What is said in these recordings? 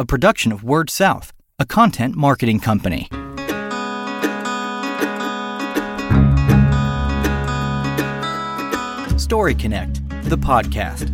a production of Word South, a content marketing company. Story Connect, the podcast,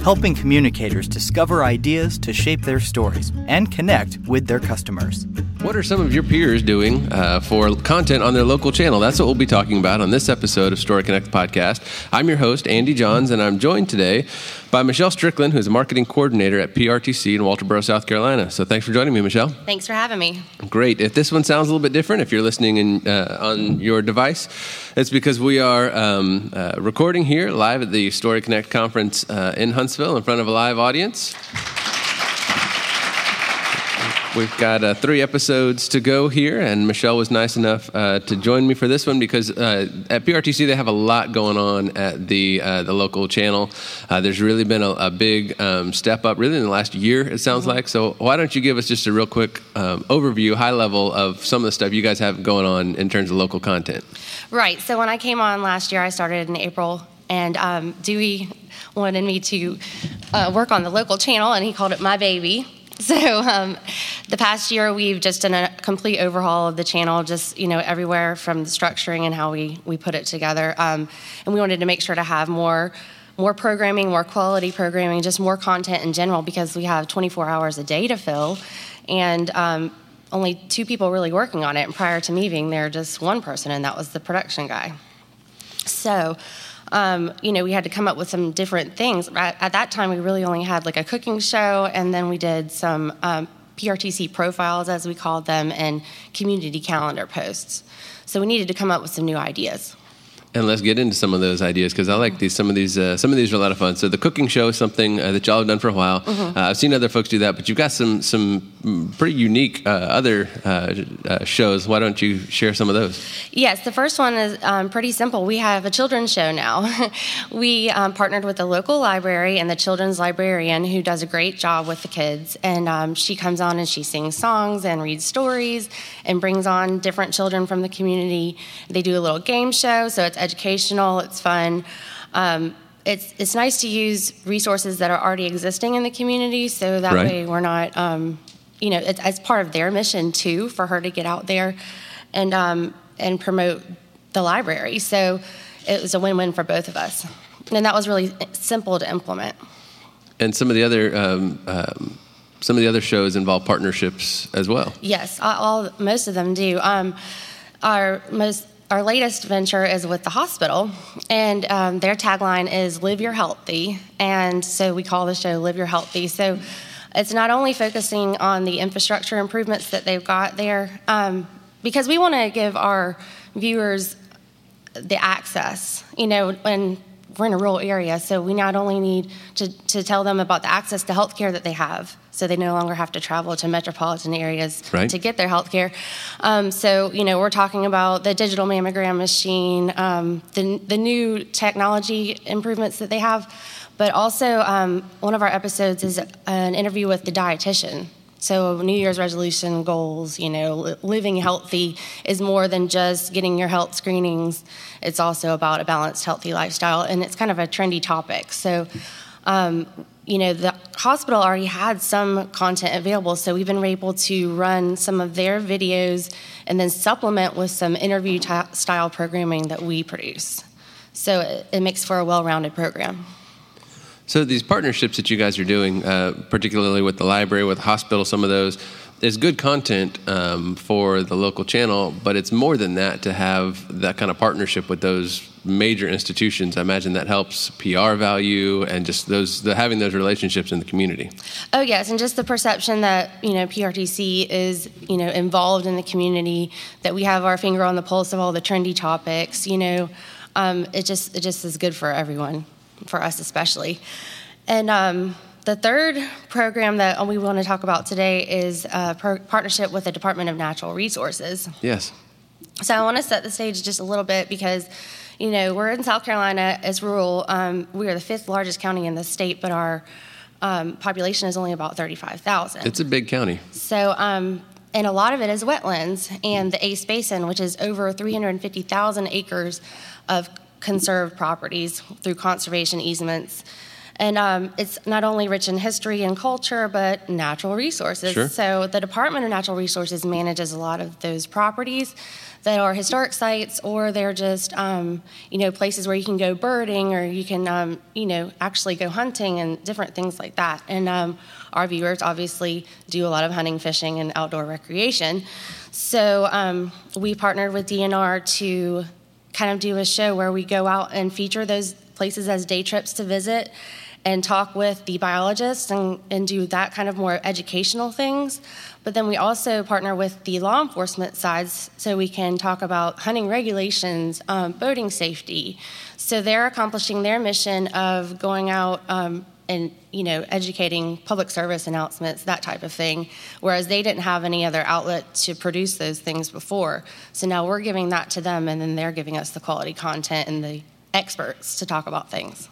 helping communicators discover ideas to shape their stories and connect with their customers. What are some of your peers doing uh, for content on their local channel? That's what we'll be talking about on this episode of Story Connect podcast. I'm your host, Andy Johns, and I'm joined today by Michelle Strickland, who's a marketing coordinator at PRTC in Walterboro, South Carolina. So thanks for joining me, Michelle. Thanks for having me. Great. If this one sounds a little bit different, if you're listening in, uh, on your device, it's because we are um, uh, recording here live at the Story Connect conference uh, in Huntsville in front of a live audience. We've got uh, three episodes to go here, and Michelle was nice enough uh, to join me for this one because uh, at PRTC they have a lot going on at the uh, the local channel. Uh, there's really been a, a big um, step up, really in the last year. It sounds mm-hmm. like. So why don't you give us just a real quick um, overview, high level of some of the stuff you guys have going on in terms of local content? Right. So when I came on last year, I started in April, and um, Dewey wanted me to uh, work on the local channel, and he called it my baby. So um, the past year, we've just done a complete overhaul of the channel, just you know everywhere from the structuring and how we we put it together. Um, and we wanted to make sure to have more more programming, more quality programming, just more content in general because we have 24 hours a day to fill, and um, only two people really working on it. And prior to me being there, just one person, and that was the production guy. So um, you know, we had to come up with some different things. At, at, that time, we really only had like a cooking show, and then we did some um, PRTC profiles, as we called them, and community calendar posts. So we needed to come up with some new ideas. And let's get into some of those ideas because I like these. Some of these, uh, some of these are a lot of fun. So the cooking show is something uh, that y'all have done for a while. Mm-hmm. Uh, I've seen other folks do that, but you've got some some pretty unique uh, other uh, uh, shows. Why don't you share some of those? Yes, the first one is um, pretty simple. We have a children's show now. we um, partnered with the local library and the children's librarian who does a great job with the kids, and um, she comes on and she sings songs and reads stories and brings on different children from the community. They do a little game show, so it's educational, it's fun. Um, it's it's nice to use resources that are already existing in the community, so that right. way we're not, um, you know, it's, it's, part of their mission too for her to get out there and um, and promote the library. So it was a win-win for both of us, and that was really simple to implement. And some of the other. Um, um some of the other shows involve partnerships as well. Yes, all, most of them do. Um, our most our latest venture is with the hospital, and um, their tagline is "Live Your Healthy," and so we call the show "Live Your Healthy." So it's not only focusing on the infrastructure improvements that they've got there, um, because we want to give our viewers the access. You know, and we're in a rural area, so we not only need to, to tell them about the access to health care that they have, so they no longer have to travel to metropolitan areas right. to get their health care. Um, so, you know, we're talking about the digital mammogram machine, um, the, the new technology improvements that they have, but also um, one of our episodes is an interview with the dietitian. So, New Year's resolution goals, you know, living healthy is more than just getting your health screenings. It's also about a balanced, healthy lifestyle, and it's kind of a trendy topic. So, um, you know, the hospital already had some content available, so we've been able to run some of their videos and then supplement with some interview t- style programming that we produce. So, it, it makes for a well rounded program. So these partnerships that you guys are doing, uh, particularly with the library, with the hospital, some of those, is good content um, for the local channel, but it's more than that to have that kind of partnership with those major institutions. I imagine that helps PR value and just those the, having those relationships in the community. Oh yes, and just the perception that you know PRTC is you know involved in the community, that we have our finger on the pulse of all the trendy topics. You know, um, it just it just is good for everyone for us especially. And um, the third program that we want to talk about today is a partnership with the Department of Natural Resources. Yes. So I want to set the stage just a little bit because, you know, we're in South Carolina, as rural. Um, we are the fifth largest county in the state, but our um, population is only about 35,000. It's a big county. So, um, and a lot of it is wetlands and the Ace Basin, which is over 350,000 acres of conserved properties through conservation easements. And um, it's not only rich in history and culture, but natural resources. Sure. So the Department of Natural Resources manages a lot of those properties that are historic sites, or they're just um, you know places where you can go birding, or you can um, you know actually go hunting and different things like that. And um, our viewers obviously do a lot of hunting, fishing, and outdoor recreation. So um, we partnered with DNR to kind of do a show where we go out and feature those places as day trips to visit and talk with the biologists and, and do that kind of more educational things. But then we also partner with the law enforcement sides so we can talk about hunting regulations, um, boating safety. So they're accomplishing their mission of going out um, and you know educating public service announcements that type of thing whereas they didn't have any other outlet to produce those things before so now we're giving that to them and then they're giving us the quality content and the experts to talk about things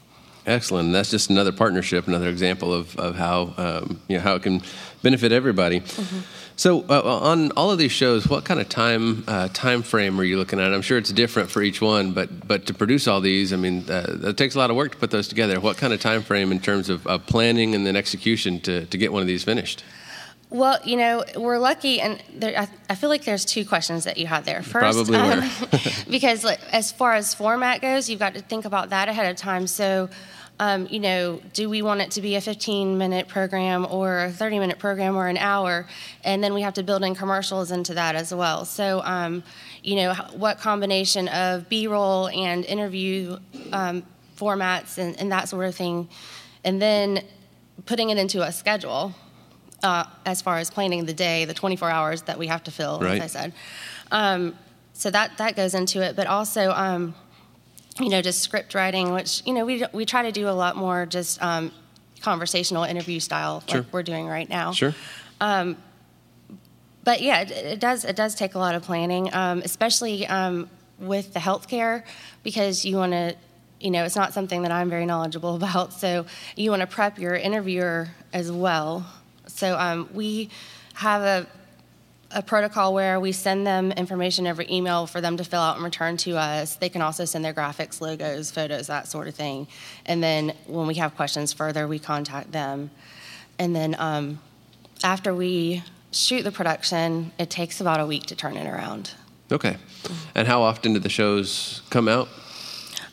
Excellent. And that's just another partnership, another example of, of how um, you know how it can benefit everybody. Mm-hmm. So, uh, on all of these shows, what kind of time uh, time frame are you looking at? I'm sure it's different for each one, but but to produce all these, I mean, uh, it takes a lot of work to put those together. What kind of time frame in terms of, planning and then execution to, to get one of these finished? Well, you know, we're lucky, and there, I, I, feel like there's two questions that you had there. First, Probably um, because like, as far as format goes, you've got to think about that ahead of time. So, um, you know, do we want it to be a 15 minute program or a 30 minute program or an hour? And then we have to build in commercials into that as well. So, um, you know, what combination of B roll and interview um, formats and, and that sort of thing, and then putting it into a schedule uh, as far as planning the day, the 24 hours that we have to fill, right. as I said. Um, so that that goes into it, but also, um, you know, just script writing, which you know we we try to do a lot more just um, conversational interview style, sure. like we're doing right now. Sure. Um, but yeah, it, it, does it does take a lot of planning, um, especially um, with the healthcare, because you want to you know, it's not something that I'm very knowledgeable about. So you want to prep your interviewer as well so um, we have a, a protocol where we send them information over email for them to fill out and return to us. They can also send their graphics, logos, photos, that sort of thing. And then when we have questions further, we contact them. And then um, after we shoot the production, it takes about a week to turn it around. Okay. And how often do the shows come out?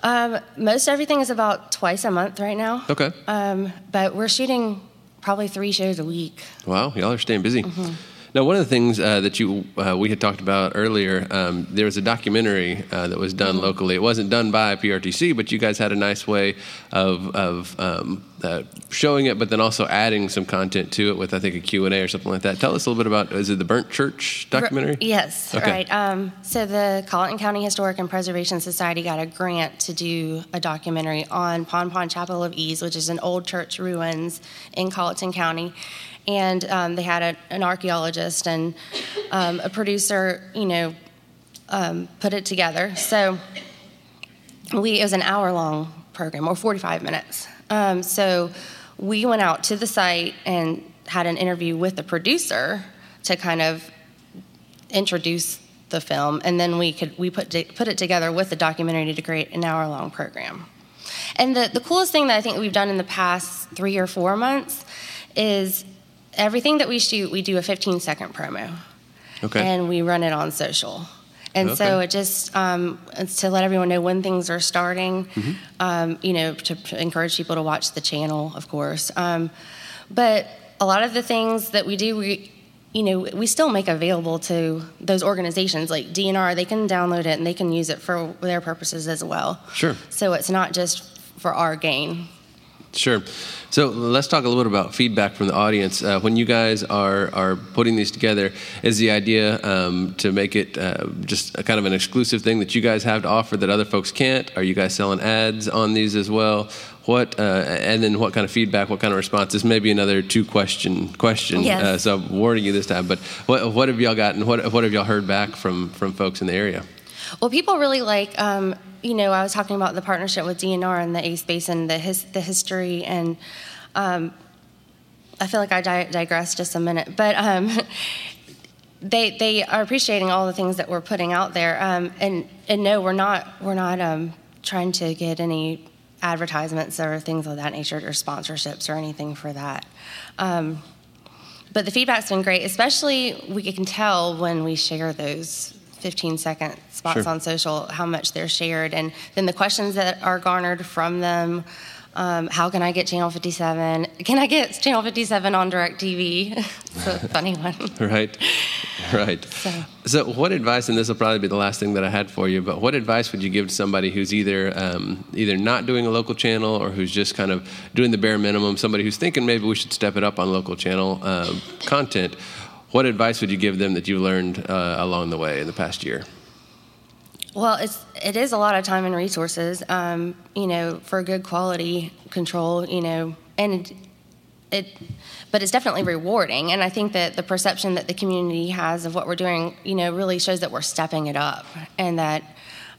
Um, most everything is about twice a month right now. Okay. Um, but we're shooting probably three shows a week. Wow, y'all are staying busy. Mm-hmm. Now, one of the things uh, that you uh, we had talked about earlier, um, there was a documentary uh, that was done mm-hmm. locally. It wasn't done by PRTC, but you guys had a nice way of of um, uh, showing it, but then also adding some content to it with I think a Q and A or something like that. Tell us a little bit about is it the Burnt Church documentary? Yes, okay. right. Um, so the Colleton County Historic and Preservation Society got a grant to do a documentary on Pon Pon Chapel of Ease, which is an old church ruins in Colleton County and um, they had a, an archaeologist and um, a producer, you know, um, put it together. So we it was an hour long program or 45 minutes. Um, so we went out to the site and had an interview with the producer to kind of introduce the film, and then we could we put put it together with the documentary to create an hour long program. And the, the coolest thing that I think we've done in the past three or four months is everything that we shoot, we do a 15 second promo. Okay. And we run it on social. And okay. so it just um, it's to let everyone know when things are starting, mm-hmm. um, you know, to, to, encourage people to watch the channel, of course. Um, but a lot of the things that we do, we you know, we still make available to those organizations like DNR. They can download it and they can use it for their purposes as well. Sure. So it's not just for our gain. Sure. So let's talk a little bit about feedback from the audience. Uh, when you guys are are putting these together, is the idea um, to make it uh, just a kind of an exclusive thing that you guys have to offer that other folks can't? Are you guys selling ads on these as well? What uh, and then what kind of feedback? What kind of response? This may be another two question question. Yes. Uh, so I'm warning you this time. But what what have y'all gotten? What what have y'all heard back from from folks in the area? Well, people really like, um, you know, I was talking about the partnership with DNR and the ACE Basin, the his, the history, and um, I feel like I di- digress just a minute, but um, they they are appreciating all the things that we're putting out there, um, and and no, we're not we're not um, trying to get any advertisements or things of that nature, or sponsorships or anything for that. Um, but the feedback's been great, especially we can tell when we share those 15 second spots Sure. on social how much they're shared, and then the questions that are garnered from them. Um, how can I get Channel 57? Can I get Channel 57 on DirecTV? it's a funny one. Right, right. So- So, what advice? And this will probably be the last thing that I had for you. But what advice would you give to somebody who's either um, either not doing a local channel or who's just kind of doing the bare minimum? Somebody who's thinking maybe we should step it up on local channel um, content. What advice would you give them that you learned uh, along the way in the past year? Well, it's it is a lot of time and resources, um, you know, for good quality control, you know, and it, but it's definitely rewarding. And I think that the perception that the community has of what we're doing, you know, really shows that we're stepping it up and that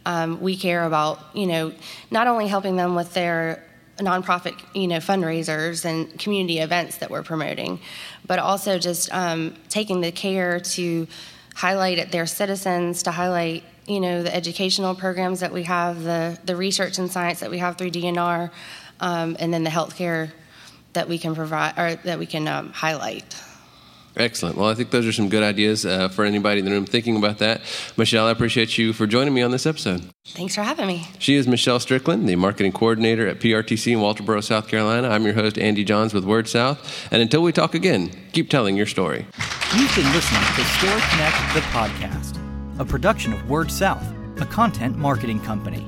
um, we care about, you know, not only helping them with their nonprofit, you know, fundraisers and community events that we're promoting, but also just um, taking the care to highlight their citizens, to highlight, you know, the educational programs that we have, the the research and science that we have through DNR, um, and then the healthcare that we can provide or that we can um, highlight. Excellent. Well, I think those are some good ideas uh, for anybody in the room thinking about that. Michelle, I appreciate you for joining me on this episode. Thanks for having me. She is Michelle Strickland, the marketing coordinator at PRTC in Walterboro, South Carolina. I'm your host, Andy Johns with Word South. And until we talk again, keep telling your story. You've been listening to Story Connect, the podcast, a production of Word South, a content marketing company.